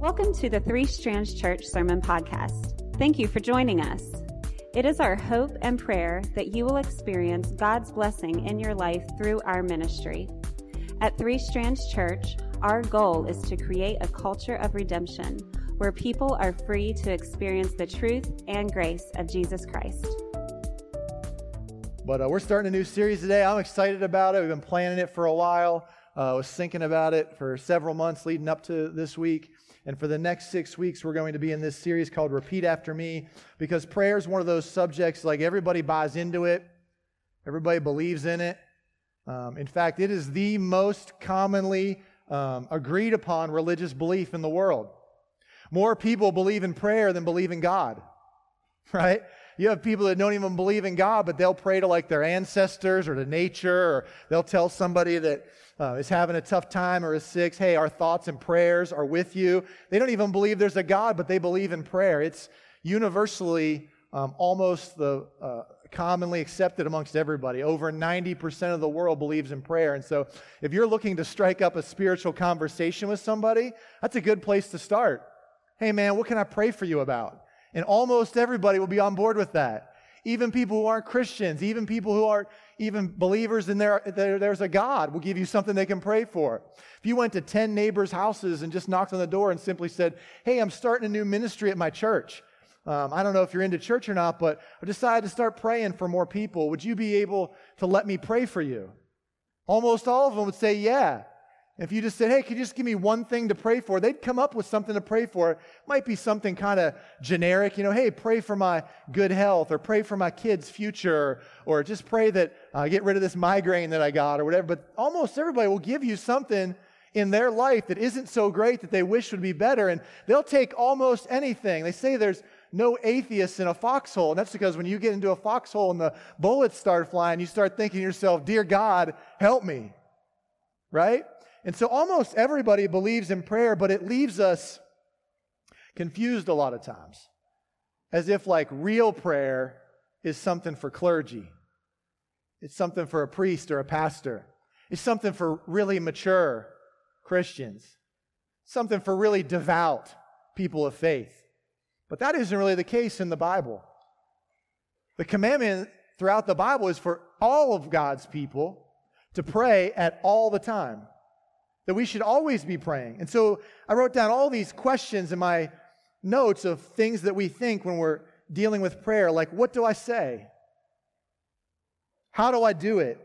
Welcome to the Three Strands Church Sermon Podcast. Thank you for joining us. It is our hope and prayer that you will experience God's blessing in your life through our ministry. At Three Strands Church, our goal is to create a culture of redemption where people are free to experience the truth and grace of Jesus Christ. But uh, we're starting a new series today. I'm excited about it. We've been planning it for a while. Uh, I was thinking about it for several months leading up to this week. And for the next six weeks, we're going to be in this series called Repeat After Me because prayer is one of those subjects like everybody buys into it, everybody believes in it. Um, in fact, it is the most commonly um, agreed upon religious belief in the world. More people believe in prayer than believe in God, right? You have people that don't even believe in God, but they'll pray to like their ancestors or to nature, or they'll tell somebody that uh, is having a tough time or is sick, hey, our thoughts and prayers are with you. They don't even believe there's a God, but they believe in prayer. It's universally um, almost the uh, commonly accepted amongst everybody. Over 90% of the world believes in prayer. And so if you're looking to strike up a spiritual conversation with somebody, that's a good place to start. Hey, man, what can I pray for you about? And almost everybody will be on board with that. Even people who aren't Christians, even people who aren't even believers in there, there, there's a God will give you something they can pray for. If you went to 10 neighbors' houses and just knocked on the door and simply said, Hey, I'm starting a new ministry at my church. Um, I don't know if you're into church or not, but I decided to start praying for more people. Would you be able to let me pray for you? Almost all of them would say, Yeah. If you just said, hey, could you just give me one thing to pray for? They'd come up with something to pray for. It might be something kind of generic, you know, hey, pray for my good health or pray for my kids' future or just pray that I uh, get rid of this migraine that I got or whatever. But almost everybody will give you something in their life that isn't so great that they wish would be better. And they'll take almost anything. They say there's no atheists in a foxhole. And that's because when you get into a foxhole and the bullets start flying, you start thinking to yourself, Dear God, help me. Right? And so almost everybody believes in prayer, but it leaves us confused a lot of times. As if like real prayer is something for clergy. It's something for a priest or a pastor. It's something for really mature Christians. Something for really devout people of faith. But that isn't really the case in the Bible. The commandment throughout the Bible is for all of God's people to pray at all the time that we should always be praying. And so I wrote down all these questions in my notes of things that we think when we're dealing with prayer, like what do I say? How do I do it?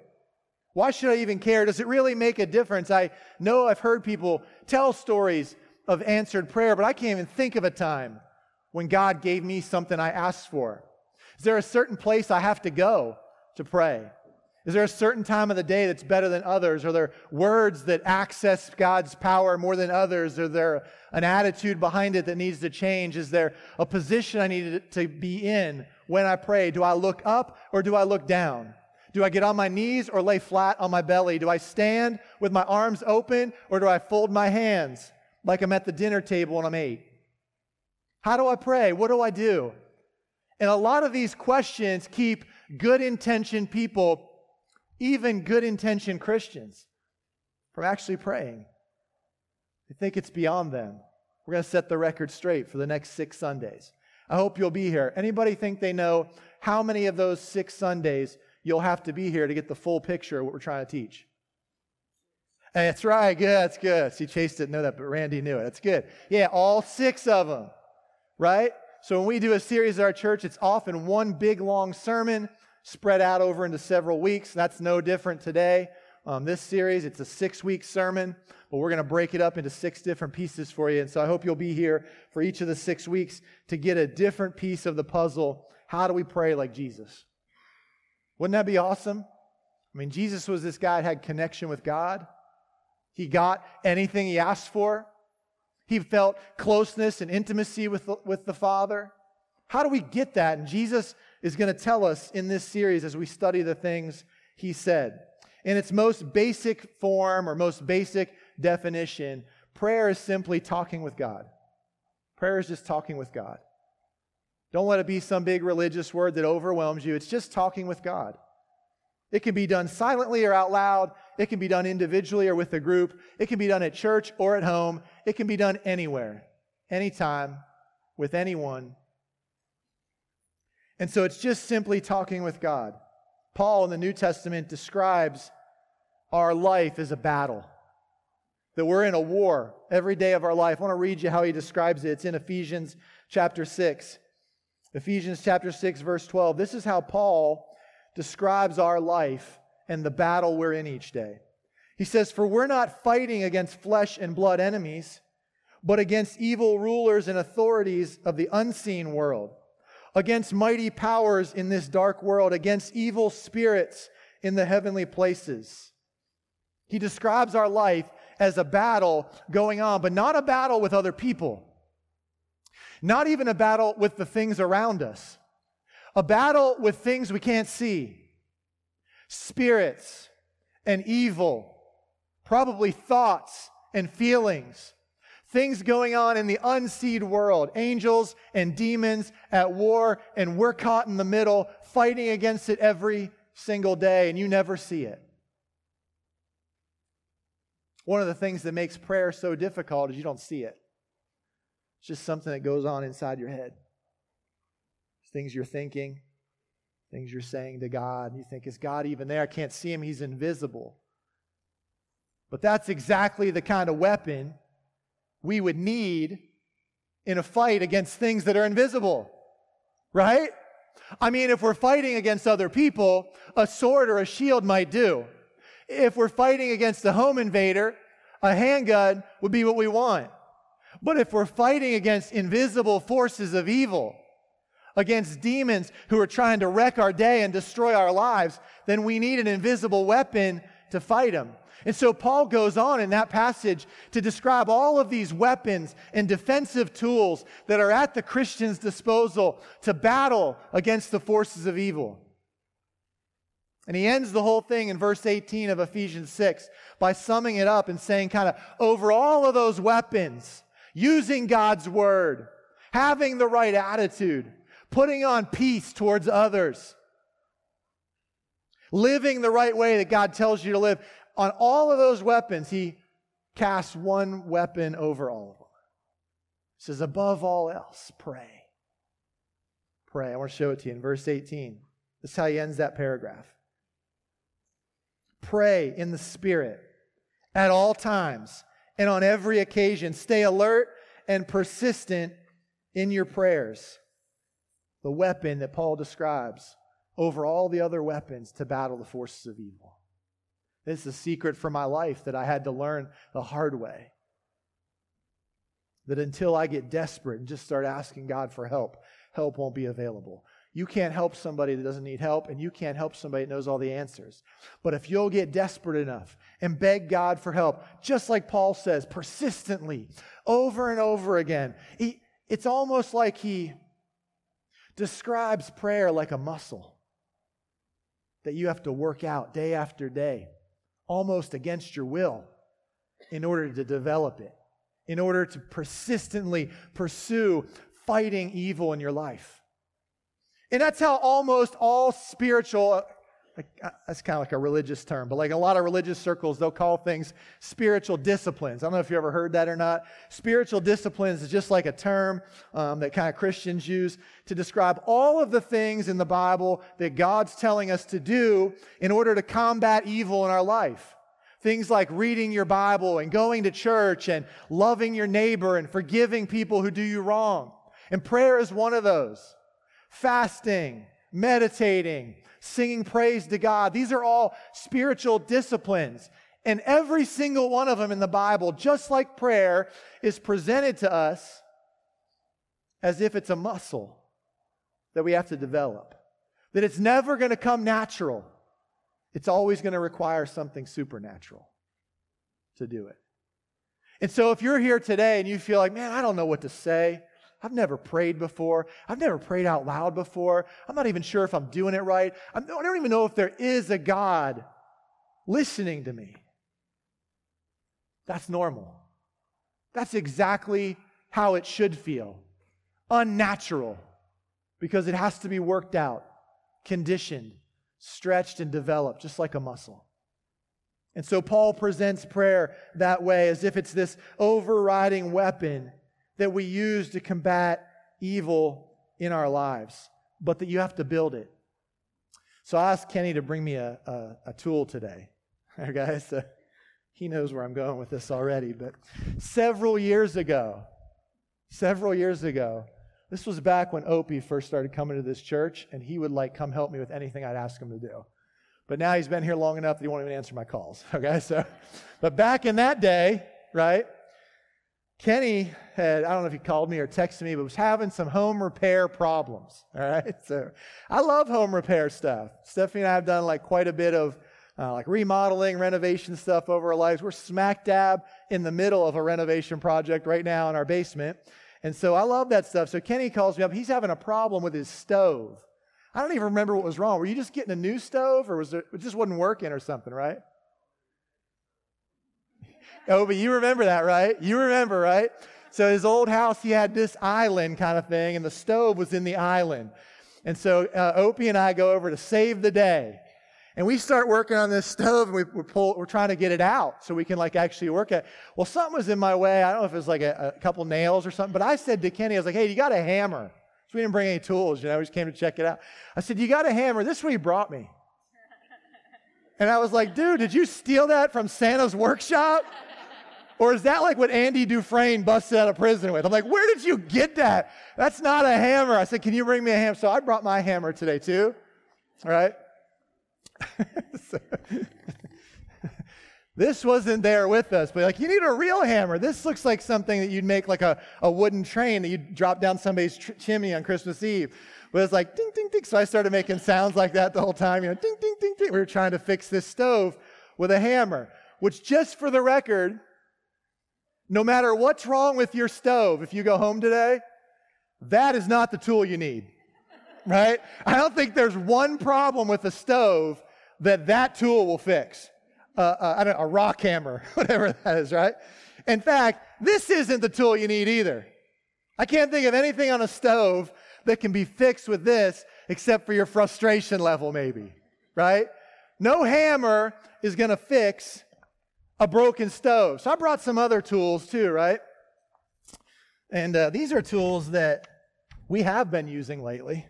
Why should I even care? Does it really make a difference? I know I've heard people tell stories of answered prayer, but I can't even think of a time when God gave me something I asked for. Is there a certain place I have to go to pray? Is there a certain time of the day that's better than others? Are there words that access God's power more than others? Are there an attitude behind it that needs to change? Is there a position I need to be in when I pray? Do I look up or do I look down? Do I get on my knees or lay flat on my belly? Do I stand with my arms open or do I fold my hands like I'm at the dinner table and I'm eight? How do I pray? What do I do? And a lot of these questions keep good intentioned people even good intentioned Christians from actually praying. They think it's beyond them. We're going to set the record straight for the next six Sundays. I hope you'll be here. Anybody think they know how many of those six Sundays you'll have to be here to get the full picture of what we're trying to teach? Hey, that's right. Good. That's good. See, Chase didn't know that, but Randy knew it. That's good. Yeah, all six of them, right? So when we do a series at our church, it's often one big long sermon spread out over into several weeks. That's no different today. Um, this series, it's a six week sermon, but we're going to break it up into six different pieces for you. And so I hope you'll be here for each of the six weeks to get a different piece of the puzzle. How do we pray like Jesus? Wouldn't that be awesome? I mean, Jesus was this guy that had connection with God. He got anything he asked for. He felt closeness and intimacy with the, with the Father. How do we get that? And Jesus is going to tell us in this series as we study the things he said. In its most basic form or most basic definition, prayer is simply talking with God. Prayer is just talking with God. Don't let it be some big religious word that overwhelms you. It's just talking with God. It can be done silently or out loud. It can be done individually or with a group. It can be done at church or at home. It can be done anywhere. anytime, with anyone. And so it's just simply talking with God. Paul in the New Testament describes our life as a battle, that we're in a war every day of our life. I want to read you how he describes it. It's in Ephesians chapter 6. Ephesians chapter 6, verse 12. This is how Paul describes our life and the battle we're in each day. He says, For we're not fighting against flesh and blood enemies, but against evil rulers and authorities of the unseen world, against mighty powers in this dark world, against evil spirits in the heavenly places. He describes our life as a battle going on, but not a battle with other people, not even a battle with the things around us, a battle with things we can't see. Spirits and evil, probably thoughts and feelings, things going on in the unseen world, angels and demons at war, and we're caught in the middle fighting against it every single day, and you never see it. One of the things that makes prayer so difficult is you don't see it. It's just something that goes on inside your head. It's things you're thinking, things you're saying to God. You think, is God even there? I can't see him. He's invisible. But that's exactly the kind of weapon we would need in a fight against things that are invisible, right? I mean, if we're fighting against other people, a sword or a shield might do. If we're fighting against a home invader, a handgun would be what we want. But if we're fighting against invisible forces of evil, against demons who are trying to wreck our day and destroy our lives, then we need an invisible weapon to fight them. And so Paul goes on in that passage to describe all of these weapons and defensive tools that are at the Christian's disposal to battle against the forces of evil. And he ends the whole thing in verse 18 of Ephesians 6 by summing it up and saying, kind of, over all of those weapons, using God's word, having the right attitude, putting on peace towards others, living the right way that God tells you to live. On all of those weapons, he casts one weapon over all of them. He says, above all else, pray. Pray. I want to show it to you in verse 18. This is how he ends that paragraph. Pray in the Spirit at all times and on every occasion. Stay alert and persistent in your prayers the weapon that Paul describes over all the other weapons to battle the forces of evil. This is a secret for my life that I had to learn the hard way. That until I get desperate and just start asking God for help, help won't be available. You can't help somebody that doesn't need help, and you can't help somebody that knows all the answers. But if you'll get desperate enough and beg God for help, just like Paul says, persistently, over and over again, he, it's almost like he describes prayer like a muscle that you have to work out day after day, almost against your will, in order to develop it, in order to persistently pursue fighting evil in your life. And that's how almost all spiritual uh, that's kind of like a religious term, but like a lot of religious circles, they'll call things spiritual disciplines. I don't know if you ever heard that or not. Spiritual disciplines is just like a term um, that kind of Christians use to describe all of the things in the Bible that God's telling us to do in order to combat evil in our life. Things like reading your Bible and going to church and loving your neighbor and forgiving people who do you wrong. And prayer is one of those. Fasting, meditating, singing praise to God. These are all spiritual disciplines. And every single one of them in the Bible, just like prayer, is presented to us as if it's a muscle that we have to develop. That it's never going to come natural. It's always going to require something supernatural to do it. And so if you're here today and you feel like, man, I don't know what to say, I've never prayed before. I've never prayed out loud before. I'm not even sure if I'm doing it right. I don't even know if there is a God listening to me. That's normal. That's exactly how it should feel unnatural because it has to be worked out, conditioned, stretched, and developed, just like a muscle. And so Paul presents prayer that way as if it's this overriding weapon that we use to combat evil in our lives, but that you have to build it. So I asked Kenny to bring me a, a, a tool today. Right, guys, so he knows where I'm going with this already. But several years ago, several years ago, this was back when Opie first started coming to this church, and he would like come help me with anything I'd ask him to do. But now he's been here long enough that he won't even answer my calls. Okay, so, but back in that day, right, Kenny had, I don't know if he called me or texted me, but was having some home repair problems. All right. So I love home repair stuff. Stephanie and I have done like quite a bit of uh, like remodeling, renovation stuff over our lives. We're smack dab in the middle of a renovation project right now in our basement. And so I love that stuff. So Kenny calls me up. He's having a problem with his stove. I don't even remember what was wrong. Were you just getting a new stove or was it, it just wasn't working or something, right? Oh, but you remember that, right? You remember, right? So his old house, he had this island kind of thing, and the stove was in the island. And so uh, Opie and I go over to save the day. And we start working on this stove and we, we pull, we're trying to get it out so we can like actually work it. Well, something was in my way. I don't know if it was like a, a couple nails or something, but I said to Kenny, I was like, hey, you got a hammer. So we didn't bring any tools, you know, we just came to check it out. I said, you got a hammer. This is what he brought me. And I was like, dude, did you steal that from Santa's workshop? Or is that like what Andy Dufresne busted out of prison with? I'm like, where did you get that? That's not a hammer. I said, can you bring me a hammer? So I brought my hammer today too. All right. so, this wasn't there with us, but like, you need a real hammer. This looks like something that you'd make like a, a wooden train that you'd drop down somebody's tr- chimney on Christmas Eve. But it's like ding, ding, ding. So I started making sounds like that the whole time, you know, ding, ding, ding, ding. We were trying to fix this stove with a hammer, which just for the record, no matter what's wrong with your stove, if you go home today, that is not the tool you need right? I don't think there's one problem with a stove that that tool will fix. Uh, uh, I don't know, a rock hammer, whatever that is, right? In fact, this isn't the tool you need either. I can't think of anything on a stove that can be fixed with this except for your frustration level, maybe, right? No hammer is going to fix a broken stove. So I brought some other tools too, right? And uh, these are tools that we have been using lately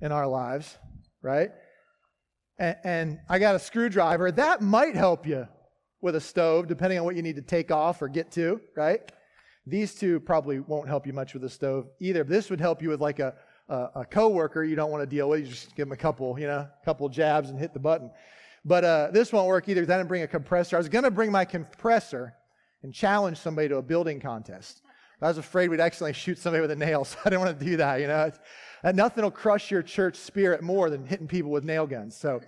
in our lives, right? And, and I got a screwdriver. That might help you with a stove, depending on what you need to take off or get to, right? These two probably won't help you much with a stove either. This would help you with like a, a, a coworker you don't want to deal with. You just give them a couple, you know, a couple jabs and hit the button. But uh, this won't work either because I didn't bring a compressor. I was going to bring my compressor and challenge somebody to a building contest. I was afraid we'd accidentally shoot somebody with a nail, so I didn't want to do that, you know. And nothing will crush your church spirit more than hitting people with nail guns. So,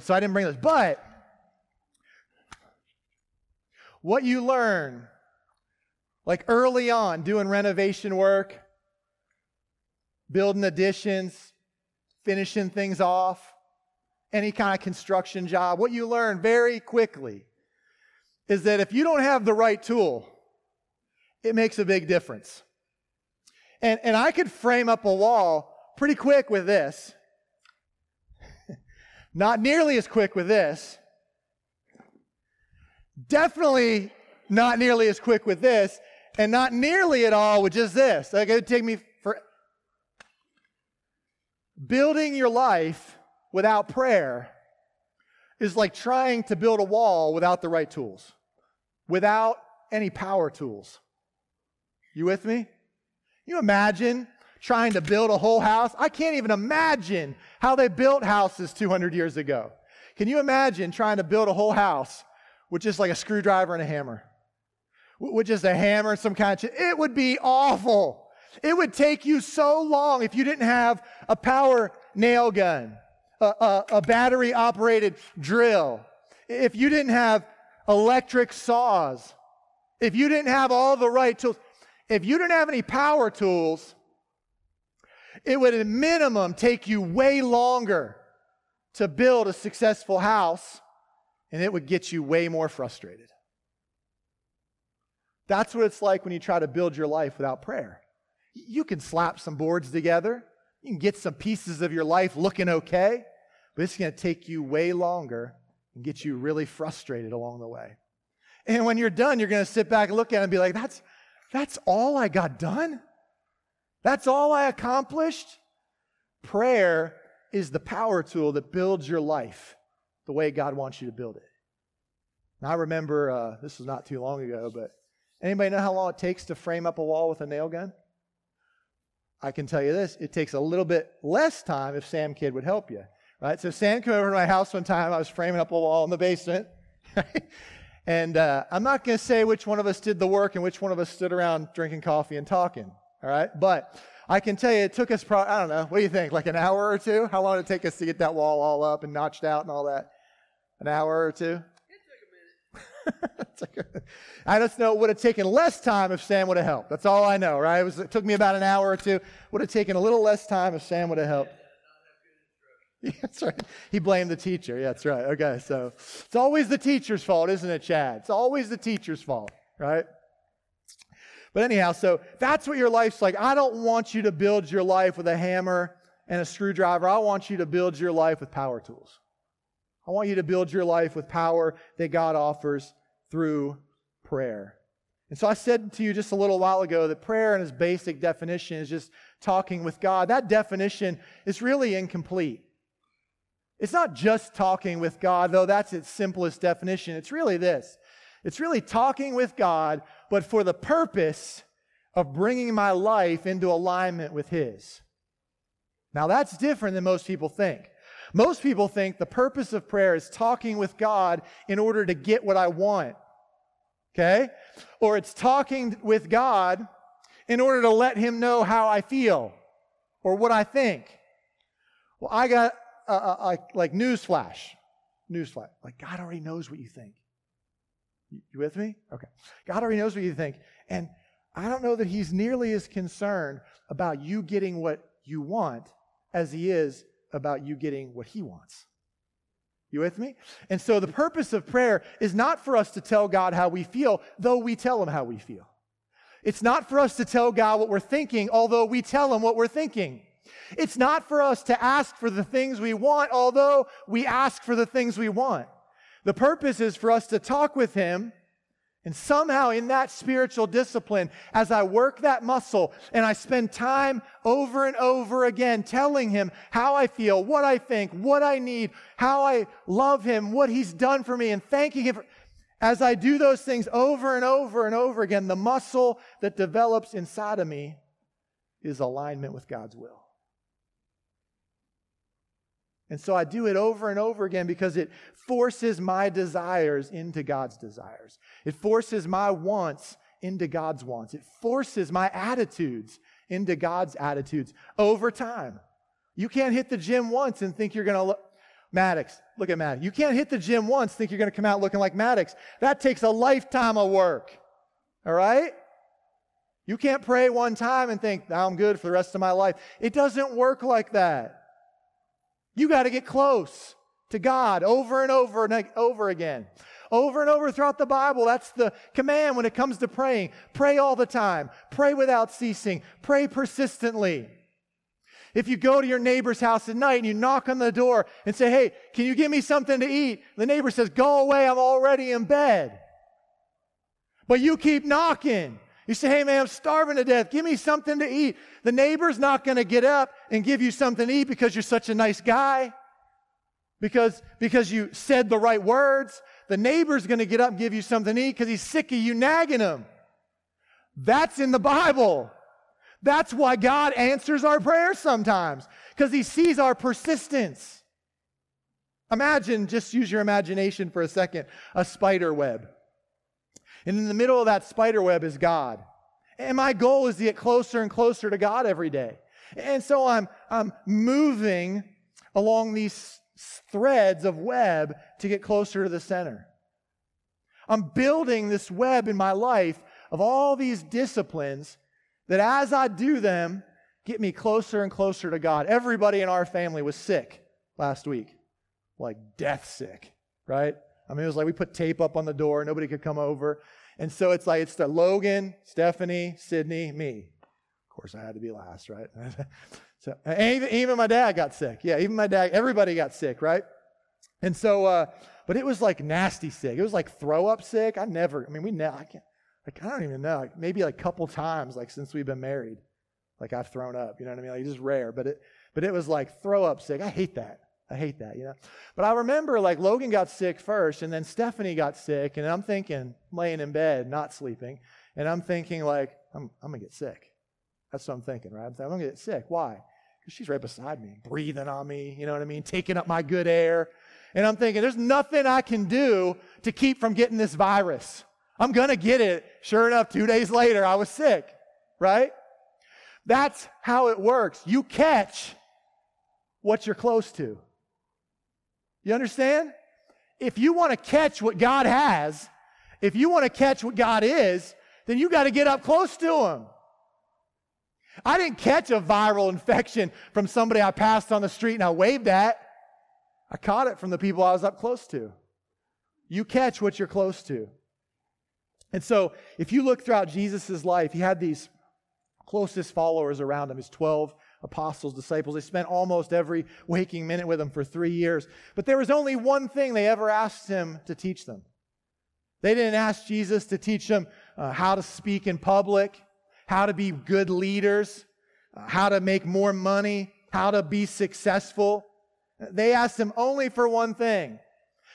so I didn't bring this. But what you learn, like early on, doing renovation work, building additions, finishing things off, any kind of construction job, what you learn very quickly is that if you don't have the right tool, it makes a big difference. And, and I could frame up a wall pretty quick with this. not nearly as quick with this. Definitely not nearly as quick with this. And not nearly at all with just this. Like it would take me for building your life without prayer is like trying to build a wall without the right tools, without any power tools. You with me? you imagine trying to build a whole house? I can't even imagine how they built houses 200 years ago. Can you imagine trying to build a whole house with just like a screwdriver and a hammer? With just a hammer and some kind of, it would be awful. It would take you so long if you didn't have a power nail gun, a, a, a battery operated drill, if you didn't have electric saws, if you didn't have all the right tools. If you didn't have any power tools, it would at minimum take you way longer to build a successful house, and it would get you way more frustrated. That's what it's like when you try to build your life without prayer. You can slap some boards together, you can get some pieces of your life looking okay, but it's going to take you way longer and get you really frustrated along the way. And when you're done, you're going to sit back and look at it and be like, that's, That's all I got done? That's all I accomplished? Prayer is the power tool that builds your life the way God wants you to build it. I remember, uh, this was not too long ago, but anybody know how long it takes to frame up a wall with a nail gun? I can tell you this it takes a little bit less time if Sam Kidd would help you. Right? So Sam came over to my house one time. I was framing up a wall in the basement. and uh, I'm not going to say which one of us did the work and which one of us stood around drinking coffee and talking. All right? But I can tell you it took us, pro- I don't know, what do you think, like an hour or two? How long did it take us to get that wall all up and notched out and all that? An hour or two? I just know it would have taken less time if Sam would have helped. That's all I know, right? It, was, it took me about an hour or two. Would have taken a little less time if Sam would have helped. Yeah, that's right. He blamed the teacher. Yeah, that's right. Okay, so it's always the teacher's fault, isn't it, Chad? It's always the teacher's fault, right? But anyhow, so that's what your life's like. I don't want you to build your life with a hammer and a screwdriver. I want you to build your life with power tools. I want you to build your life with power that God offers through prayer. And so I said to you just a little while ago that prayer in its basic definition is just talking with God. That definition is really incomplete. It's not just talking with God, though that's its simplest definition. It's really this it's really talking with God, but for the purpose of bringing my life into alignment with His. Now, that's different than most people think. Most people think the purpose of prayer is talking with God in order to get what I want. Okay? Or it's talking with God in order to let Him know how I feel or what I think. Well, I got uh, uh, like, like newsflash. Newsflash. Like God already knows what you think. You, you with me? Okay. God already knows what you think. And I don't know that He's nearly as concerned about you getting what you want as He is about you getting what he wants. You with me? And so the purpose of prayer is not for us to tell God how we feel, though we tell him how we feel. It's not for us to tell God what we're thinking, although we tell him what we're thinking. It's not for us to ask for the things we want, although we ask for the things we want. The purpose is for us to talk with him and somehow, in that spiritual discipline, as I work that muscle and I spend time over and over again telling him how I feel, what I think, what I need, how I love him, what he's done for me, and thanking him, for, as I do those things over and over and over again, the muscle that develops inside of me is alignment with God's will. And so I do it over and over again because it forces my desires into God's desires. It forces my wants into God's wants. It forces my attitudes into God's attitudes over time. You can't hit the gym once and think you're going to look. Maddox, look at Maddox. You can't hit the gym once, think you're going to come out looking like Maddox. That takes a lifetime of work. All right? You can't pray one time and think, I'm good for the rest of my life. It doesn't work like that. You got to get close to God over and over and over again. Over and over throughout the Bible, that's the command when it comes to praying. Pray all the time. Pray without ceasing. Pray persistently. If you go to your neighbor's house at night and you knock on the door and say, Hey, can you give me something to eat? The neighbor says, Go away, I'm already in bed. But you keep knocking. You say, hey man, I'm starving to death. Give me something to eat. The neighbor's not going to get up and give you something to eat because you're such a nice guy. Because, because you said the right words. The neighbor's going to get up and give you something to eat because he's sick of you nagging him. That's in the Bible. That's why God answers our prayers sometimes because he sees our persistence. Imagine, just use your imagination for a second, a spider web. And in the middle of that spider web is God. And my goal is to get closer and closer to God every day. And so I'm, I'm moving along these threads of web to get closer to the center. I'm building this web in my life of all these disciplines that as I do them, get me closer and closer to God. Everybody in our family was sick last week, like death sick, right? I mean, it was like we put tape up on the door, nobody could come over. And so it's like it's the Logan, Stephanie, Sydney, me. Of course, I had to be last, right? so even, even my dad got sick. Yeah, even my dad, everybody got sick, right? And so, uh, but it was like nasty sick. It was like throw up sick. I never, I mean, we never, I can't, Like, I don't even know. Like, maybe like a couple times, like since we've been married, like I've thrown up. You know what I mean? Like, it's just rare. But it, but it was like throw up sick. I hate that. I hate that, you know. But I remember like Logan got sick first, and then Stephanie got sick, and I'm thinking, laying in bed, not sleeping, and I'm thinking like, I'm, I'm gonna get sick. That's what I'm thinking, right? I'm, thinking, I'm gonna get sick. Why? Because she's right beside me, breathing on me, you know what I mean, taking up my good air. And I'm thinking, there's nothing I can do to keep from getting this virus. I'm gonna get it. Sure enough, two days later, I was sick, right? That's how it works. You catch what you're close to. You understand? If you want to catch what God has, if you want to catch what God is, then you got to get up close to Him. I didn't catch a viral infection from somebody I passed on the street and I waved at. I caught it from the people I was up close to. You catch what you're close to. And so, if you look throughout Jesus' life, he had these closest followers around him, his 12 apostles, disciples. They spent almost every waking minute with him for three years. But there was only one thing they ever asked him to teach them. They didn't ask Jesus to teach them uh, how to speak in public, how to be good leaders, uh, how to make more money, how to be successful. They asked him only for one thing.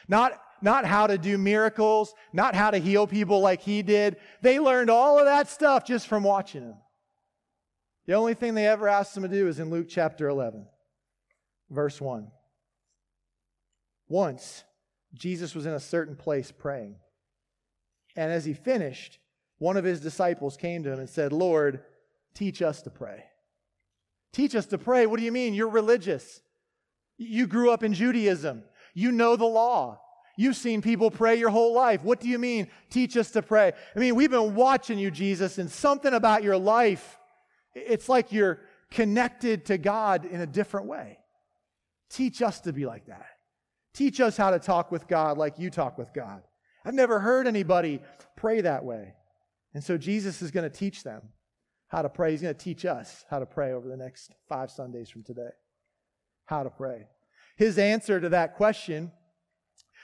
Not, not how to do miracles, not how to heal people like he did. They learned all of that stuff just from watching him. The only thing they ever asked him to do is in Luke chapter 11, verse 1. Once, Jesus was in a certain place praying. And as he finished, one of his disciples came to him and said, Lord, teach us to pray. Teach us to pray. What do you mean? You're religious. You grew up in Judaism. You know the law. You've seen people pray your whole life. What do you mean? Teach us to pray. I mean, we've been watching you, Jesus, and something about your life it's like you're connected to God in a different way. Teach us to be like that. Teach us how to talk with God like you talk with God. I've never heard anybody pray that way. And so Jesus is going to teach them how to pray. He's going to teach us how to pray over the next five Sundays from today. How to pray. His answer to that question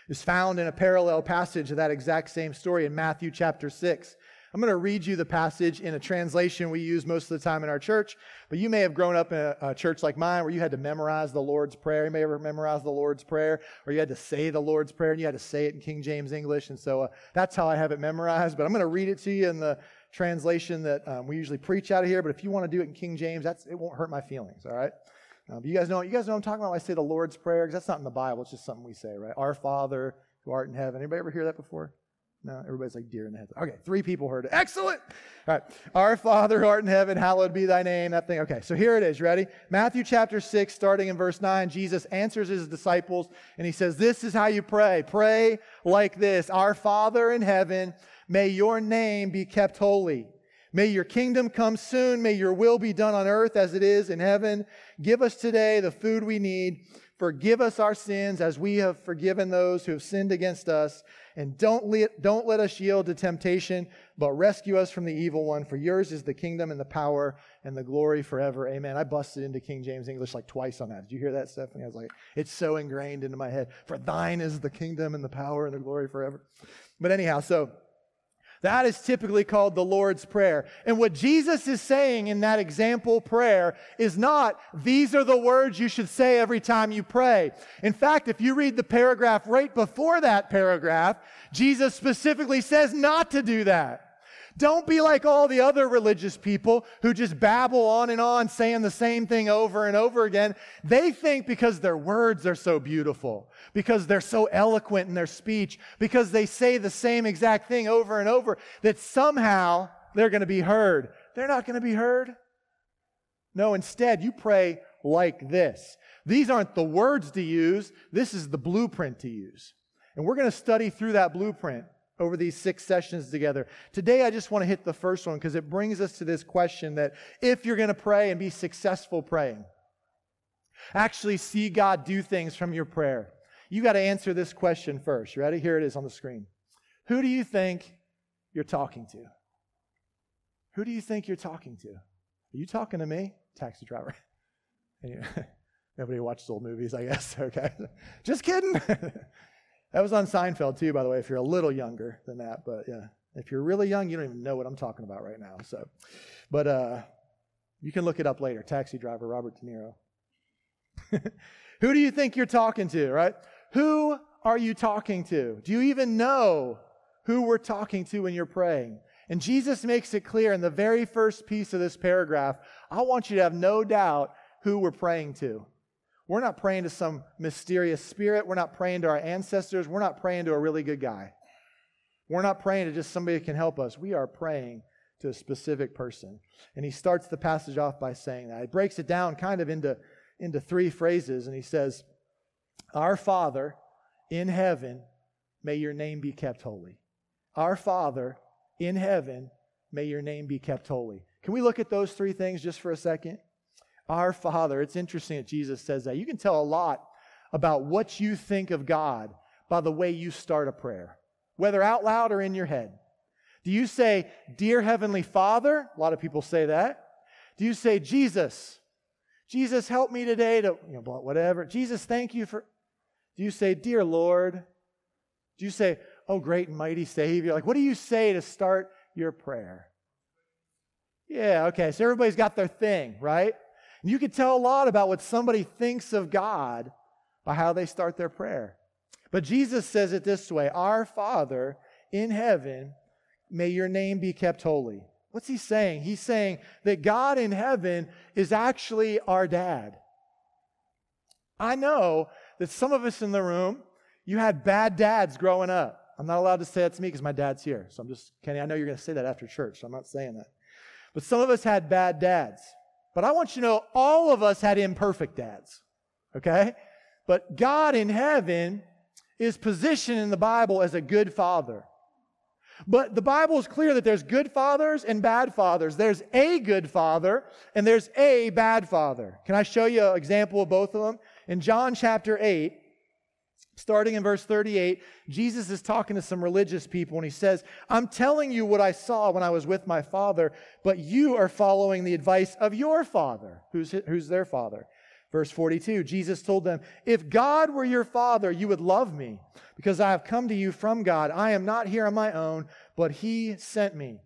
is found in a parallel passage of that exact same story in Matthew chapter 6. I'm going to read you the passage in a translation we use most of the time in our church, but you may have grown up in a, a, church like mine where you had to memorize the Lord's Prayer. You may ever memorize the Lord's Prayer, or you had to say the Lord's Prayer and you had to say it in King James English. And so uh, that's how I have it memorized. But I'm going to read it to you in the translation that um, we usually preach out of here. But if you want to do it in King James, that's, it won't hurt my feelings, all right? Um, you guys know you guys know I'm talking about when I say the Lord's Prayer because that's not in the Bible. It's just something we say, right? Our Father who art in heaven. Anybody ever hear that before? No, everybody's like deer in the head. Okay, three people heard it. Excellent. All right. Our Father who art in heaven, hallowed be thy name. That thing. Okay, so here it is. Ready? Matthew chapter 6, starting in verse 9, Jesus answers his disciples and he says, This is how you pray. Pray like this Our Father in heaven, may your name be kept holy. May your kingdom come soon. May your will be done on earth as it is in heaven. Give us today the food we need. Forgive us our sins as we have forgiven those who have sinned against us and don't let, don't let us yield to temptation, but rescue us from the evil one. For yours is the kingdom and the power and the glory forever. Amen. I busted into King James English like twice on that. Did you hear that, Stephanie? I was like, it's so ingrained into my head. For thine is the kingdom and the power and the glory forever. But anyhow, so that is typically called the Lord's Prayer. And what Jesus is saying in that example prayer is not, these are the words you should say every time you pray. In fact, if you read the paragraph right before that paragraph, Jesus specifically says not to do that. Don't be like all the other religious people who just babble on and on saying the same thing over and over again. They think because their words are so beautiful, because they're so eloquent in their speech, because they say the same exact thing over and over, that somehow they're going to be heard. They're not going to be heard. No, instead, you pray like this. These aren't the words to use, this is the blueprint to use. And we're going to study through that blueprint over these six sessions together. Today, I just want to hit the first one because it brings us to this question that if you're going to pray and be successful praying, actually see God do things from your prayer, you got to answer this question first. Ready? Here it is on the screen. Who do you think you're talking to? Who do you think you're talking to? Are you talking to me? Taxi driver. Nobody watches old movies, I guess. Okay. Just kidding. That was on Seinfeld too, by the way, if you're a little younger than that. But yeah, If you're really young, you don't even know what I'm talking about right now. So, but uh, you can look it up later. Taxi driver Robert De Niro. Who do you think you're talking to, right? Who are you talking to? Do you even know who we're talking to when you're praying? And Jesus makes it clear in the very first piece of this paragraph I want you to have no doubt who we're praying to. We're not praying to some mysterious spirit. We're not praying to our ancestors. We're not praying to a really good guy. We're not praying to just somebody that can help us. We are praying to a specific person. And he starts the passage off by saying that. He breaks it down kind of into, into three phrases, and he says, Our Father in heaven, may your name be kept holy. Our Father in heaven, may your name be kept holy. Can we look at those three things just for a second? Our Father, it's interesting that Jesus says that. You can tell a lot about what you think of God by the way you start a prayer, whether out loud or in your head. Do you say, Dear Heavenly Father? A lot of people say that. Do you say, Jesus, Jesus, help me today to, you know, whatever. Jesus, thank you for. Do you say, Dear Lord? Do you say, Oh, great and mighty Savior? Like, what do you say to start your prayer? Yeah, okay, so everybody's got their thing, right? And you can tell a lot about what somebody thinks of God by how they start their prayer. But Jesus says it this way Our Father in heaven, may your name be kept holy. What's he saying? He's saying that God in heaven is actually our dad. I know that some of us in the room, you had bad dads growing up. I'm not allowed to say that to me because my dad's here. So I'm just, Kenny, I know you're going to say that after church, so I'm not saying that. But some of us had bad dads. But I want you to know all of us had imperfect dads, okay? But God in heaven is positioned in the Bible as a good father. But the Bible is clear that there's good fathers and bad fathers. There's a good father and there's a bad father. Can I show you an example of both of them? In John chapter 8, Starting in verse 38, Jesus is talking to some religious people and he says, I'm telling you what I saw when I was with my father, but you are following the advice of your father. Who's, who's their father? Verse 42, Jesus told them, If God were your father, you would love me, because I have come to you from God. I am not here on my own, but he sent me.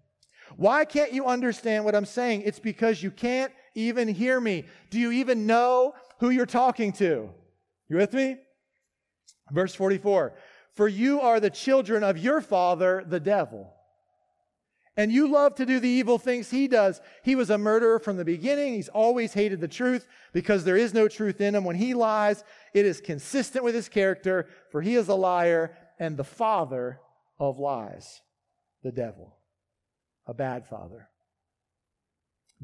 Why can't you understand what I'm saying? It's because you can't even hear me. Do you even know who you're talking to? You with me? Verse 44 For you are the children of your father, the devil. And you love to do the evil things he does. He was a murderer from the beginning. He's always hated the truth because there is no truth in him. When he lies, it is consistent with his character, for he is a liar and the father of lies, the devil, a bad father.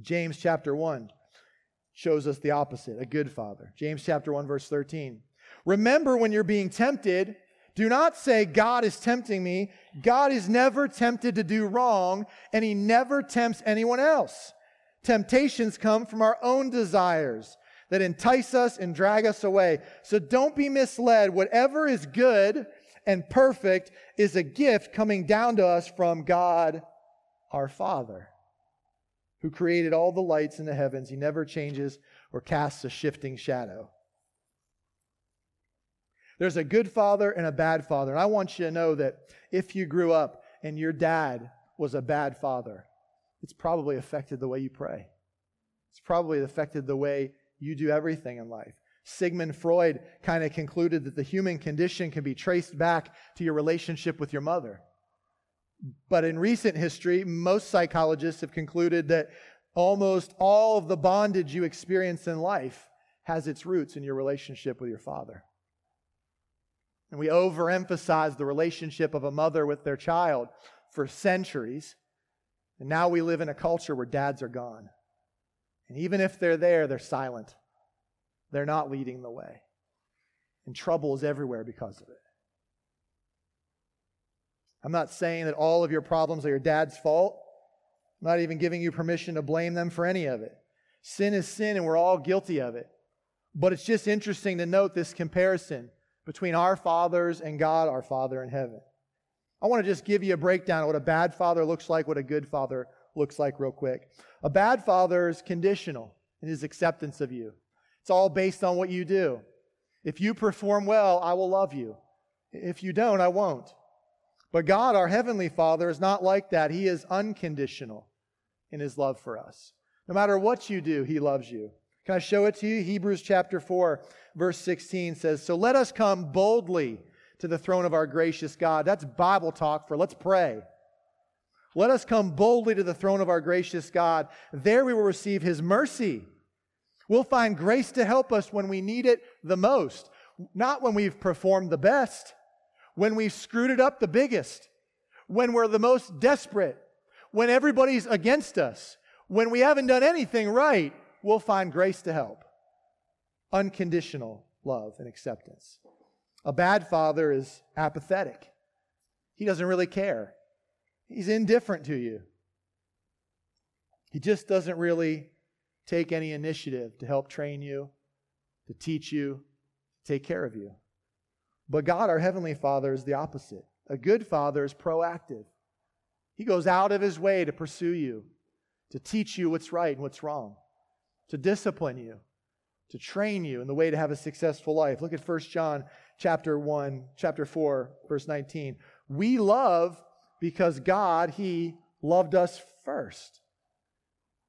James chapter 1 shows us the opposite, a good father. James chapter 1, verse 13. Remember when you're being tempted, do not say, God is tempting me. God is never tempted to do wrong, and he never tempts anyone else. Temptations come from our own desires that entice us and drag us away. So don't be misled. Whatever is good and perfect is a gift coming down to us from God our Father, who created all the lights in the heavens. He never changes or casts a shifting shadow. There's a good father and a bad father. And I want you to know that if you grew up and your dad was a bad father, it's probably affected the way you pray. It's probably affected the way you do everything in life. Sigmund Freud kind of concluded that the human condition can be traced back to your relationship with your mother. But in recent history, most psychologists have concluded that almost all of the bondage you experience in life has its roots in your relationship with your father. And we overemphasize the relationship of a mother with their child for centuries. And now we live in a culture where dads are gone. And even if they're there, they're silent. They're not leading the way. And trouble is everywhere because of it. I'm not saying that all of your problems are your dad's fault. I'm not even giving you permission to blame them for any of it. Sin is sin, and we're all guilty of it. But it's just interesting to note this comparison between our fathers and God, our Father in heaven. I want to just give you a breakdown of what a bad father looks like, what a good father looks like, real quick. A bad father is conditional in his acceptance of you, it's all based on what you do. If you perform well, I will love you. If you don't, I won't. But God, our Heavenly Father, is not like that. He is unconditional in His love for us. No matter what you do, He loves you. Can I show it to you? Hebrews chapter 4, verse 16 says, So let us come boldly to the throne of our gracious God. That's Bible talk for let's pray. Let us come boldly to the throne of our gracious God. There we will receive His mercy. We'll find grace to help us when we need it the most, not when we've performed the best, when we've screwed it up the biggest, when we're the most desperate, when everybody's against us, when we haven't done anything right we'll find grace to help. Unconditional love and acceptance. A bad father is apathetic. He doesn't really care. He's indifferent to you. He just doesn't really take any initiative to help train you, to teach you, to take care of you. But God, our Heavenly Father, is the opposite. A good father is proactive. He goes out of his way to pursue you, to teach you what's right and what's wrong to discipline you, to train you in the way to have a successful life. Look at 1 John chapter 1, chapter 4, verse 19. We love because God, He loved us first.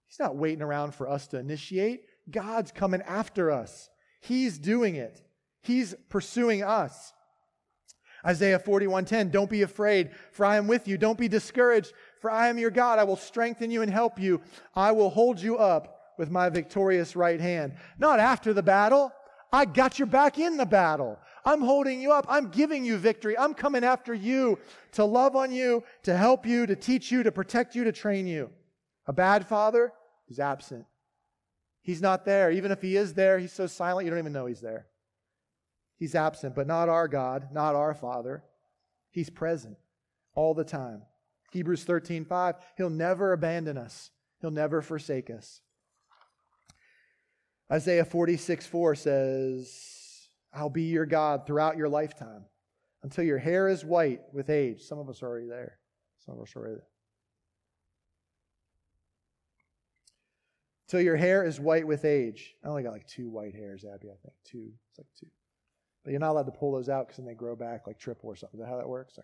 He's not waiting around for us to initiate. God's coming after us. He's doing it. He's pursuing us. Isaiah 41:10 Don't be afraid for I am with you don't be discouraged for I am your God I will strengthen you and help you I will hold you up with my victorious right hand. Not after the battle. I got your back in the battle. I'm holding you up. I'm giving you victory. I'm coming after you to love on you, to help you, to teach you, to protect you, to train you. A bad father is absent. He's not there. Even if he is there, he's so silent you don't even know he's there. He's absent, but not our God, not our Father. He's present all the time. Hebrews 13, 5, he'll never abandon us. He'll never forsake us. Isaiah 46 4 says, I'll be your God throughout your lifetime until your hair is white with age. Some of us are already there. Some of us are already there. Until your hair is white with age. I only got like two white hairs, Abby, I think. Two. It's like two. But you're not allowed to pull those out because then they grow back like triple or something. Is that how that works?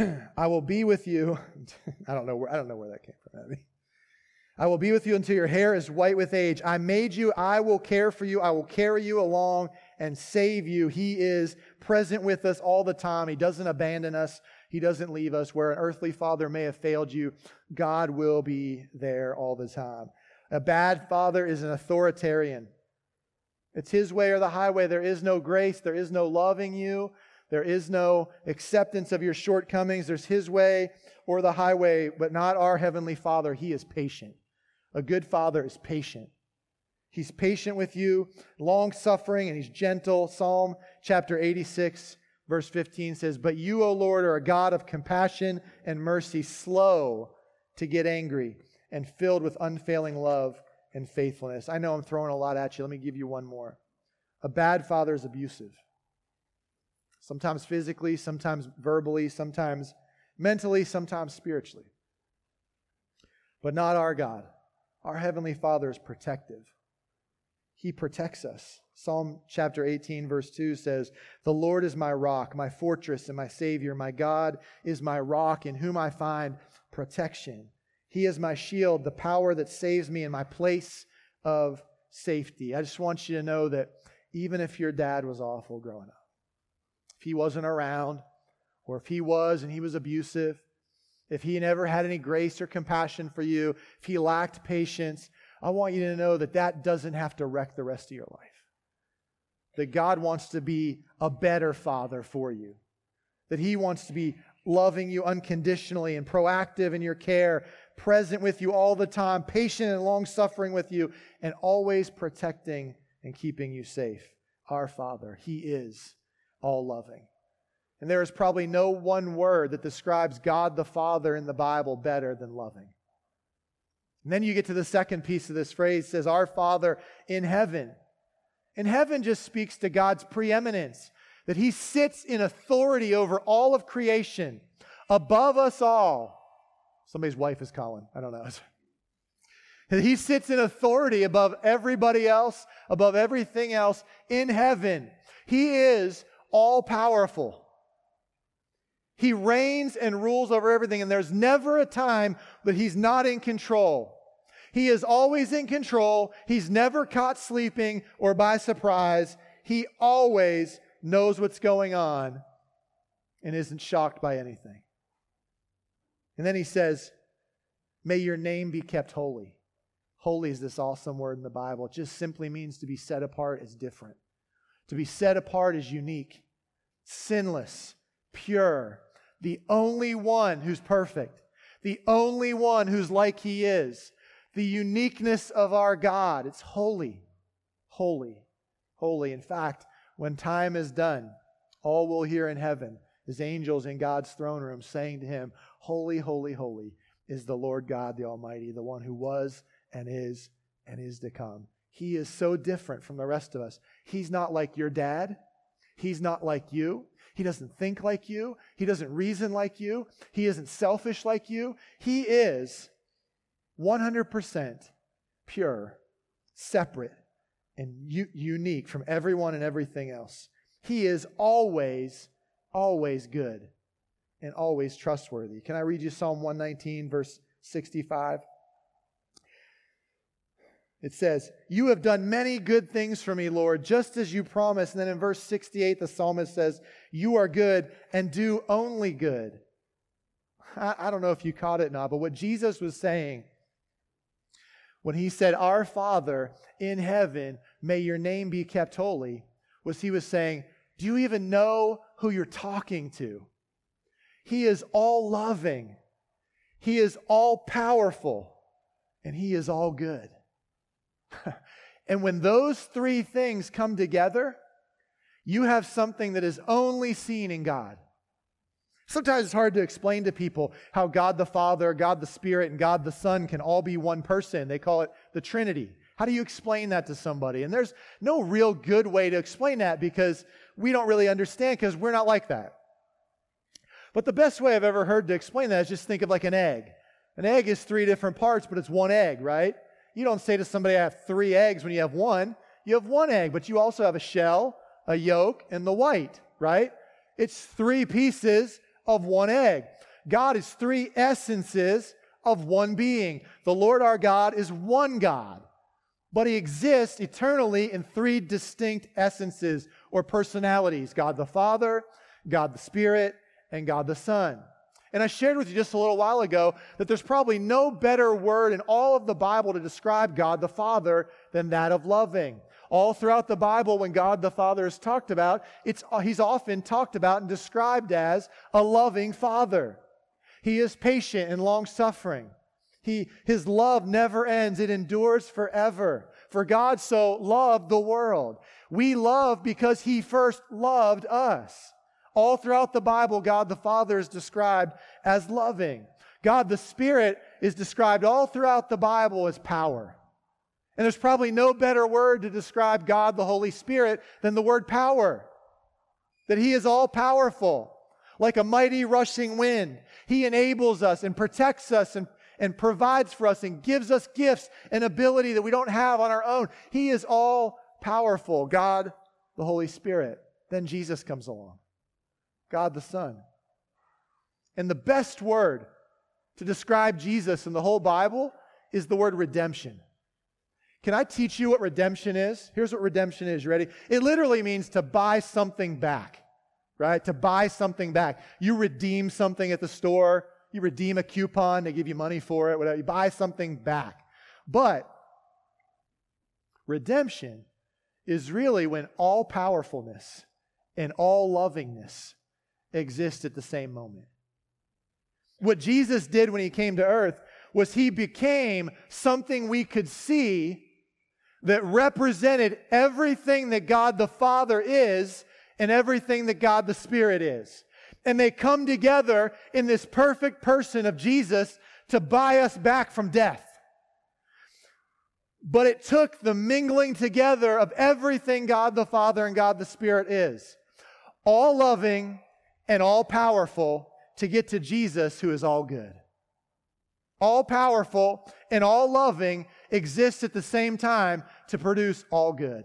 Okay. I will be with you. I don't know where I don't know where that came from, Abby. I will be with you until your hair is white with age. I made you. I will care for you. I will carry you along and save you. He is present with us all the time. He doesn't abandon us. He doesn't leave us. Where an earthly father may have failed you, God will be there all the time. A bad father is an authoritarian. It's his way or the highway. There is no grace. There is no loving you. There is no acceptance of your shortcomings. There's his way or the highway, but not our heavenly father. He is patient. A good father is patient. He's patient with you, long suffering, and he's gentle. Psalm chapter 86, verse 15 says, But you, O Lord, are a God of compassion and mercy, slow to get angry, and filled with unfailing love and faithfulness. I know I'm throwing a lot at you. Let me give you one more. A bad father is abusive. Sometimes physically, sometimes verbally, sometimes mentally, sometimes spiritually. But not our God. Our Heavenly Father is protective. He protects us. Psalm chapter 18, verse 2 says, The Lord is my rock, my fortress, and my Savior. My God is my rock, in whom I find protection. He is my shield, the power that saves me in my place of safety. I just want you to know that even if your dad was awful growing up, if he wasn't around, or if he was and he was abusive, if he never had any grace or compassion for you, if he lacked patience, I want you to know that that doesn't have to wreck the rest of your life. That God wants to be a better father for you. That he wants to be loving you unconditionally and proactive in your care, present with you all the time, patient and long suffering with you, and always protecting and keeping you safe. Our Father, He is all loving. And there is probably no one word that describes God the Father in the Bible better than loving. And then you get to the second piece of this phrase says, Our Father in heaven. And heaven just speaks to God's preeminence, that He sits in authority over all of creation, above us all. Somebody's wife is calling. I don't know. He sits in authority above everybody else, above everything else in heaven. He is all powerful. He reigns and rules over everything, and there's never a time that he's not in control. He is always in control. He's never caught sleeping or by surprise. He always knows what's going on and isn't shocked by anything. And then he says, May your name be kept holy. Holy is this awesome word in the Bible. It just simply means to be set apart as different. To be set apart as unique, sinless, pure, the only one who's perfect, the only one who's like he is, the uniqueness of our God. It's holy, holy, holy. In fact, when time is done, all we'll hear in heaven is angels in God's throne room saying to him, Holy, holy, holy is the Lord God the Almighty, the one who was and is and is to come. He is so different from the rest of us. He's not like your dad. He's not like you. He doesn't think like you. He doesn't reason like you. He isn't selfish like you. He is 100% pure, separate, and u- unique from everyone and everything else. He is always, always good and always trustworthy. Can I read you Psalm 119, verse 65? It says, You have done many good things for me, Lord, just as you promised. And then in verse 68, the psalmist says, You are good and do only good. I, I don't know if you caught it now, but what Jesus was saying when he said, Our Father in heaven, may your name be kept holy, was he was saying, Do you even know who you're talking to? He is all loving, He is all powerful, and He is all good. and when those three things come together, you have something that is only seen in God. Sometimes it's hard to explain to people how God the Father, God the Spirit, and God the Son can all be one person. They call it the Trinity. How do you explain that to somebody? And there's no real good way to explain that because we don't really understand because we're not like that. But the best way I've ever heard to explain that is just think of like an egg. An egg is three different parts, but it's one egg, right? You don't say to somebody, I have three eggs when you have one. You have one egg, but you also have a shell, a yolk, and the white, right? It's three pieces of one egg. God is three essences of one being. The Lord our God is one God, but he exists eternally in three distinct essences or personalities God the Father, God the Spirit, and God the Son. And I shared with you just a little while ago that there's probably no better word in all of the Bible to describe God the Father than that of loving. All throughout the Bible, when God the Father is talked about, it's, he's often talked about and described as a loving Father. He is patient and long suffering. He, his love never ends, it endures forever. For God so loved the world. We love because he first loved us. All throughout the Bible, God the Father is described as loving. God the Spirit is described all throughout the Bible as power. And there's probably no better word to describe God the Holy Spirit than the word power. That He is all powerful, like a mighty rushing wind. He enables us and protects us and, and provides for us and gives us gifts and ability that we don't have on our own. He is all powerful, God the Holy Spirit. Then Jesus comes along. God the Son. And the best word to describe Jesus in the whole Bible is the word redemption. Can I teach you what redemption is? Here's what redemption is. You ready? It literally means to buy something back, right? To buy something back. You redeem something at the store, you redeem a coupon, they give you money for it, whatever. You buy something back. But redemption is really when all powerfulness and all lovingness exist at the same moment. What Jesus did when he came to earth was he became something we could see that represented everything that God the Father is and everything that God the Spirit is. And they come together in this perfect person of Jesus to buy us back from death. But it took the mingling together of everything God the Father and God the Spirit is. All loving, and all powerful to get to Jesus, who is all good. All powerful and all loving exists at the same time to produce all good.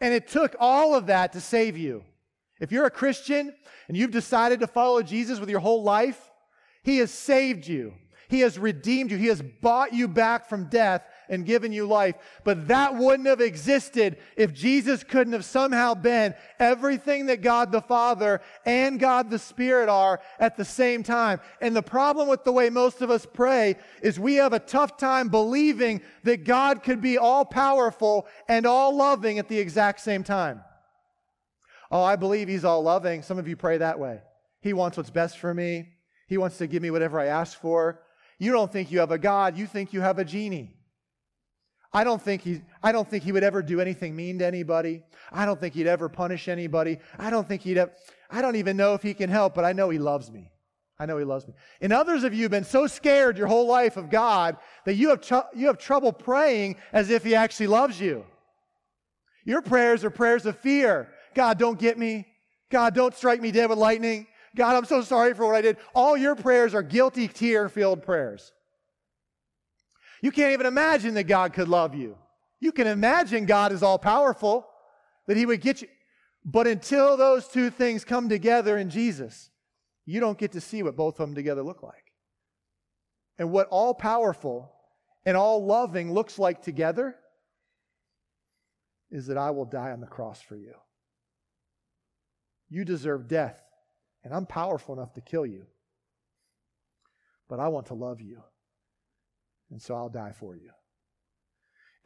And it took all of that to save you. If you're a Christian and you've decided to follow Jesus with your whole life, He has saved you. He has redeemed you. He has bought you back from death and given you life. But that wouldn't have existed if Jesus couldn't have somehow been everything that God the Father and God the Spirit are at the same time. And the problem with the way most of us pray is we have a tough time believing that God could be all powerful and all loving at the exact same time. Oh, I believe He's all loving. Some of you pray that way. He wants what's best for me. He wants to give me whatever I ask for. You don't think you have a God, you think you have a genie. I don't think he I don't think he would ever do anything mean to anybody. I don't think he'd ever punish anybody. I don't think he'd ever, I don't even know if he can help, but I know he loves me. I know he loves me. And others of you have been so scared your whole life of God that you have, tr- you have trouble praying as if he actually loves you. Your prayers are prayers of fear. God, don't get me. God, don't strike me dead with lightning. God, I'm so sorry for what I did. All your prayers are guilty, tear filled prayers. You can't even imagine that God could love you. You can imagine God is all powerful, that He would get you. But until those two things come together in Jesus, you don't get to see what both of them together look like. And what all powerful and all loving looks like together is that I will die on the cross for you. You deserve death and I'm powerful enough to kill you. But I want to love you. And so I'll die for you.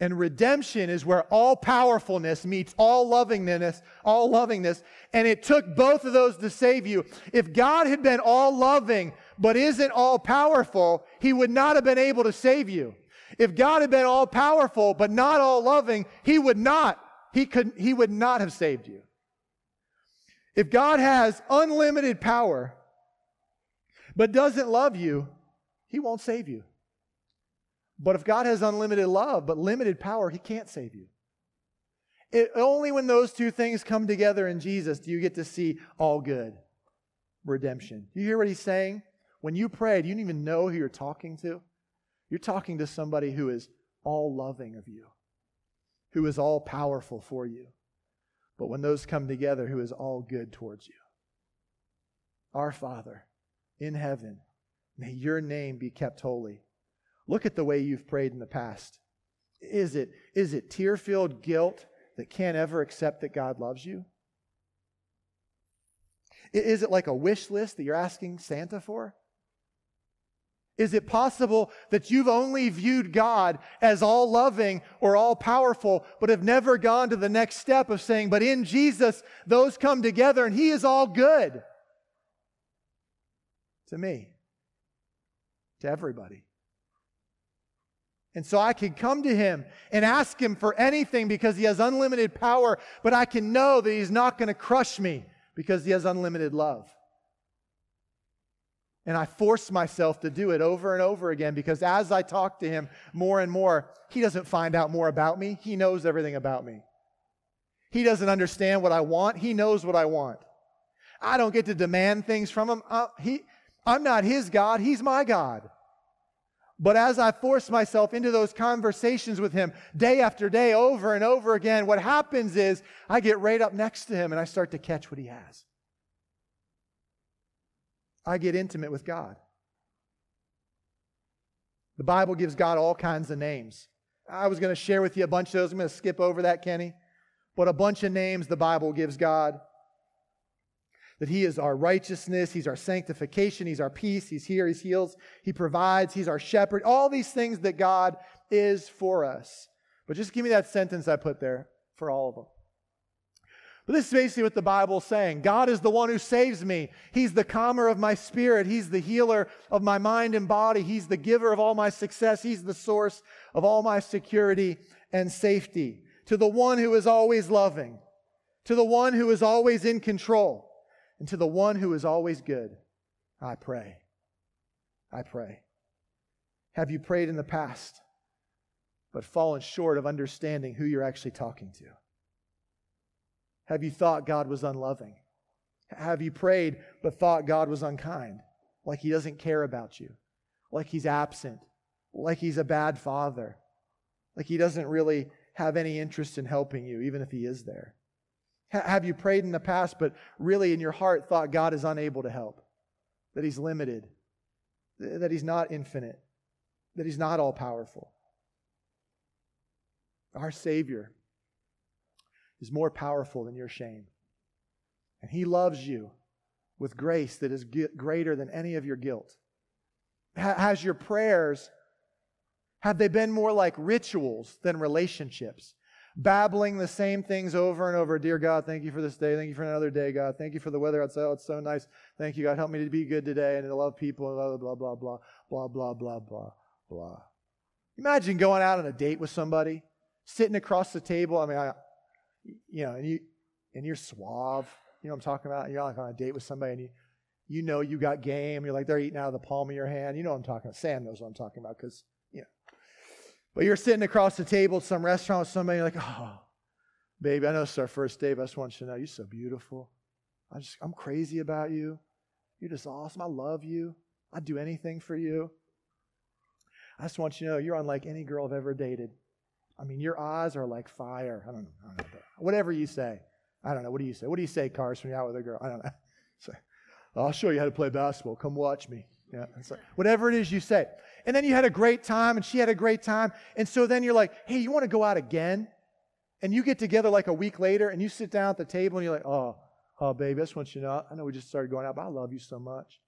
And redemption is where all powerfulness meets all lovingness, all lovingness. And it took both of those to save you. If God had been all loving, but isn't all powerful, he would not have been able to save you. If God had been all powerful, but not all loving, he would not, he could, he would not have saved you. If God has unlimited power, but doesn't love you, he won't save you. But if God has unlimited love, but limited power, he can't save you. It, only when those two things come together in Jesus do you get to see all good redemption. You hear what he's saying? When you pray, do you even know who you're talking to? You're talking to somebody who is all loving of you, who is all powerful for you. But when those come together, who is all good towards you. Our Father in heaven, may your name be kept holy. Look at the way you've prayed in the past. Is it, is it tear filled guilt that can't ever accept that God loves you? Is it like a wish list that you're asking Santa for? Is it possible that you've only viewed God as all loving or all powerful, but have never gone to the next step of saying, but in Jesus, those come together and He is all good? To me, to everybody. And so I can come to him and ask him for anything because he has unlimited power, but I can know that he's not going to crush me because he has unlimited love. And I force myself to do it over and over again because as I talk to him more and more, he doesn't find out more about me. He knows everything about me. He doesn't understand what I want. He knows what I want. I don't get to demand things from him. Uh, he, I'm not his God. He's my God. But as I force myself into those conversations with him day after day, over and over again, what happens is I get right up next to him and I start to catch what he has. I get intimate with God. The Bible gives God all kinds of names. I was going to share with you a bunch of those. I'm going to skip over that, Kenny. But a bunch of names the Bible gives God. That He is our righteousness, He's our sanctification, He's our peace, He's here, He heals, He provides, He's our shepherd. All these things that God is for us. But just give me that sentence I put there for all of them. But this is basically what the Bible's saying. God is the one who saves me. He's the calmer of my spirit. He's the healer of my mind and body. He's the giver of all my success. He's the source of all my security and safety. To the one who is always loving, to the one who is always in control, and to the one who is always good, I pray. I pray. Have you prayed in the past, but fallen short of understanding who you're actually talking to? Have you thought God was unloving? Have you prayed but thought God was unkind? Like he doesn't care about you? Like he's absent? Like he's a bad father? Like he doesn't really have any interest in helping you, even if he is there? Have you prayed in the past, but really in your heart thought God is unable to help? That He's limited? That He's not infinite? That He's not all powerful? Our Savior is more powerful than your shame. And He loves you with grace that is greater than any of your guilt. Has your prayers, have they been more like rituals than relationships? Babbling the same things over and over. Dear God, thank you for this day. Thank you for another day, God. Thank you for the weather outside. Oh, it's so nice. Thank you, God. Help me to be good today and to love people. Blah, blah, blah, blah, blah, blah, blah, blah, blah. Imagine going out on a date with somebody, sitting across the table. I mean, I, you know, and you and you're suave. You know what I'm talking about? You're like on a date with somebody and you you know you got game. You're like they're eating out of the palm of your hand. You know what I'm talking about. Sam knows what I'm talking about because but you're sitting across the table at some restaurant with somebody, like, oh, baby, I know it's our first day, but I just want you to know you're so beautiful. I just, I'm crazy about you. You're just awesome. I love you. I'd do anything for you. I just want you to know you're unlike any girl I've ever dated. I mean, your eyes are like fire. I don't know. I don't know Whatever you say. I don't know. What do you say? What do you say, Cars, when you're out with a girl? I don't know. So, I'll show you how to play basketball. Come watch me. Yeah. Whatever it is you say. And then you had a great time and she had a great time. And so then you're like, hey, you want to go out again? And you get together like a week later and you sit down at the table and you're like, oh, oh, baby, I just want you to know, I know we just started going out, but I love you so much.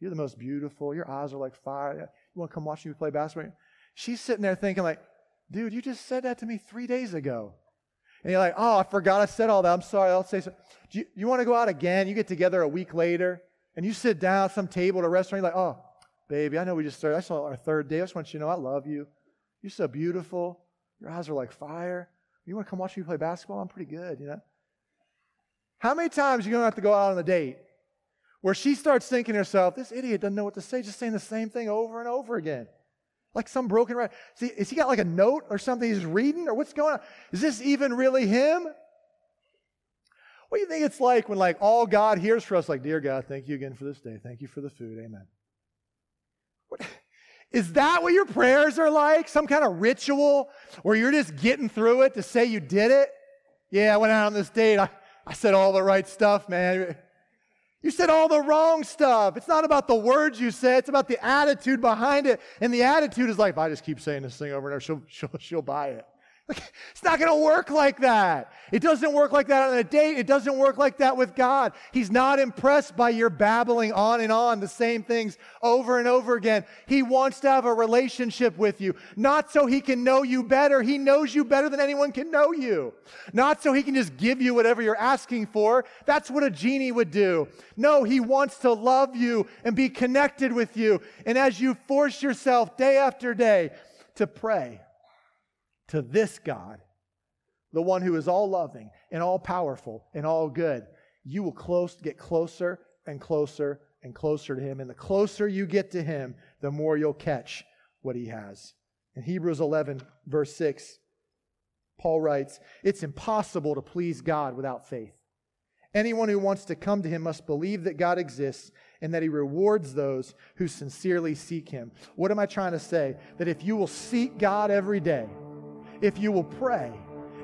You're the most beautiful. Your eyes are like fire. You want to come watch me play basketball? She's sitting there thinking like, dude, you just said that to me three days ago. And you're like, oh, I forgot I said all that. I'm sorry. I'll say so. Do you, you want to go out again? You get together a week later and you sit down at some table at a restaurant. You're like, oh, Baby, I know we just started. I saw our third day. I just want you to know I love you. You're so beautiful. Your eyes are like fire. You want to come watch me play basketball? I'm pretty good, you know? How many times are you going to have to go out on a date where she starts thinking to herself, this idiot doesn't know what to say, just saying the same thing over and over again? Like some broken record. See, is he got like a note or something he's reading or what's going on? Is this even really him? What do you think it's like when like all God hears for us, like, dear God, thank you again for this day. Thank you for the food. Amen. Is that what your prayers are like? Some kind of ritual where you're just getting through it to say you did it? Yeah, I went out on this date. I, I said all the right stuff, man. You said all the wrong stuff. It's not about the words you said, it's about the attitude behind it. And the attitude is like, if I just keep saying this thing over and over, she'll, she'll, she'll buy it. It's not going to work like that. It doesn't work like that on a date. It doesn't work like that with God. He's not impressed by your babbling on and on the same things over and over again. He wants to have a relationship with you, not so he can know you better. He knows you better than anyone can know you. Not so he can just give you whatever you're asking for. That's what a genie would do. No, he wants to love you and be connected with you. And as you force yourself day after day to pray, to this God, the one who is all loving and all powerful and all good, you will close, get closer and closer and closer to him. And the closer you get to him, the more you'll catch what he has. In Hebrews 11, verse 6, Paul writes, It's impossible to please God without faith. Anyone who wants to come to him must believe that God exists and that he rewards those who sincerely seek him. What am I trying to say? That if you will seek God every day, if you will pray,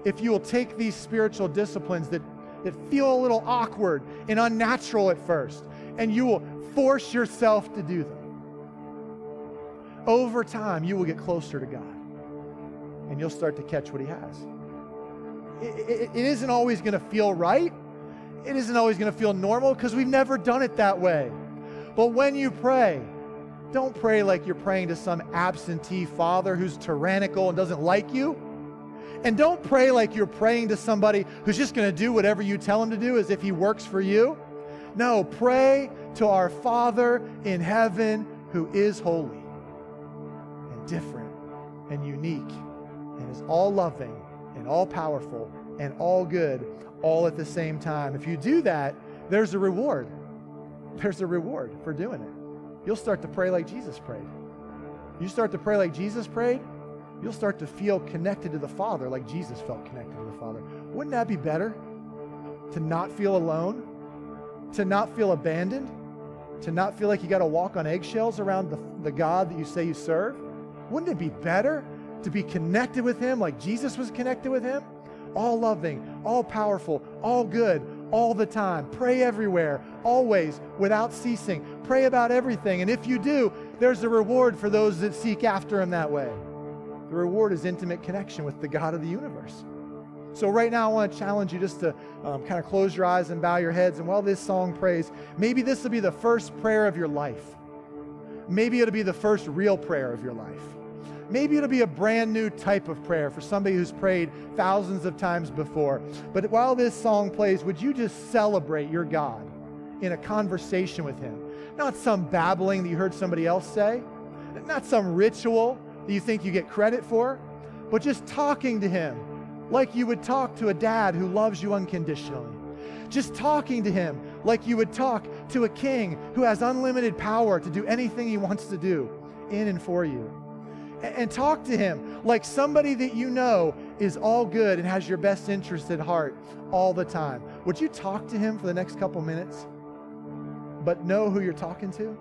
if you will take these spiritual disciplines that, that feel a little awkward and unnatural at first, and you will force yourself to do them. Over time, you will get closer to God and you'll start to catch what He has. it, it, it isn't always going to feel right. It isn't always going to feel normal because we've never done it that way. But when you pray, don't pray like you're praying to some absentee father who's tyrannical and doesn't like you. And don't pray like you're praying to somebody who's just going to do whatever you tell him to do as if he works for you. No, pray to our Father in heaven who is holy and different and unique and is all loving and all powerful and all good all at the same time. If you do that, there's a reward. There's a reward for doing it you'll start to pray like Jesus prayed. You start to pray like Jesus prayed, you'll start to feel connected to the Father like Jesus felt connected to the Father. Wouldn't that be better? To not feel alone, to not feel abandoned, to not feel like you got to walk on eggshells around the, the God that you say you serve? Wouldn't it be better to be connected with Him like Jesus was connected with Him? all loving, all powerful, all good, all the time. Pray everywhere, always, without ceasing. Pray about everything. And if you do, there's a reward for those that seek after Him that way. The reward is intimate connection with the God of the universe. So, right now, I want to challenge you just to um, kind of close your eyes and bow your heads. And while this song prays, maybe this will be the first prayer of your life. Maybe it'll be the first real prayer of your life. Maybe it'll be a brand new type of prayer for somebody who's prayed thousands of times before. But while this song plays, would you just celebrate your God in a conversation with Him? Not some babbling that you heard somebody else say, not some ritual that you think you get credit for, but just talking to Him like you would talk to a dad who loves you unconditionally. Just talking to Him like you would talk to a king who has unlimited power to do anything He wants to do in and for you and talk to him like somebody that you know is all good and has your best interest at heart all the time. Would you talk to him for the next couple minutes, but know who you're talking to?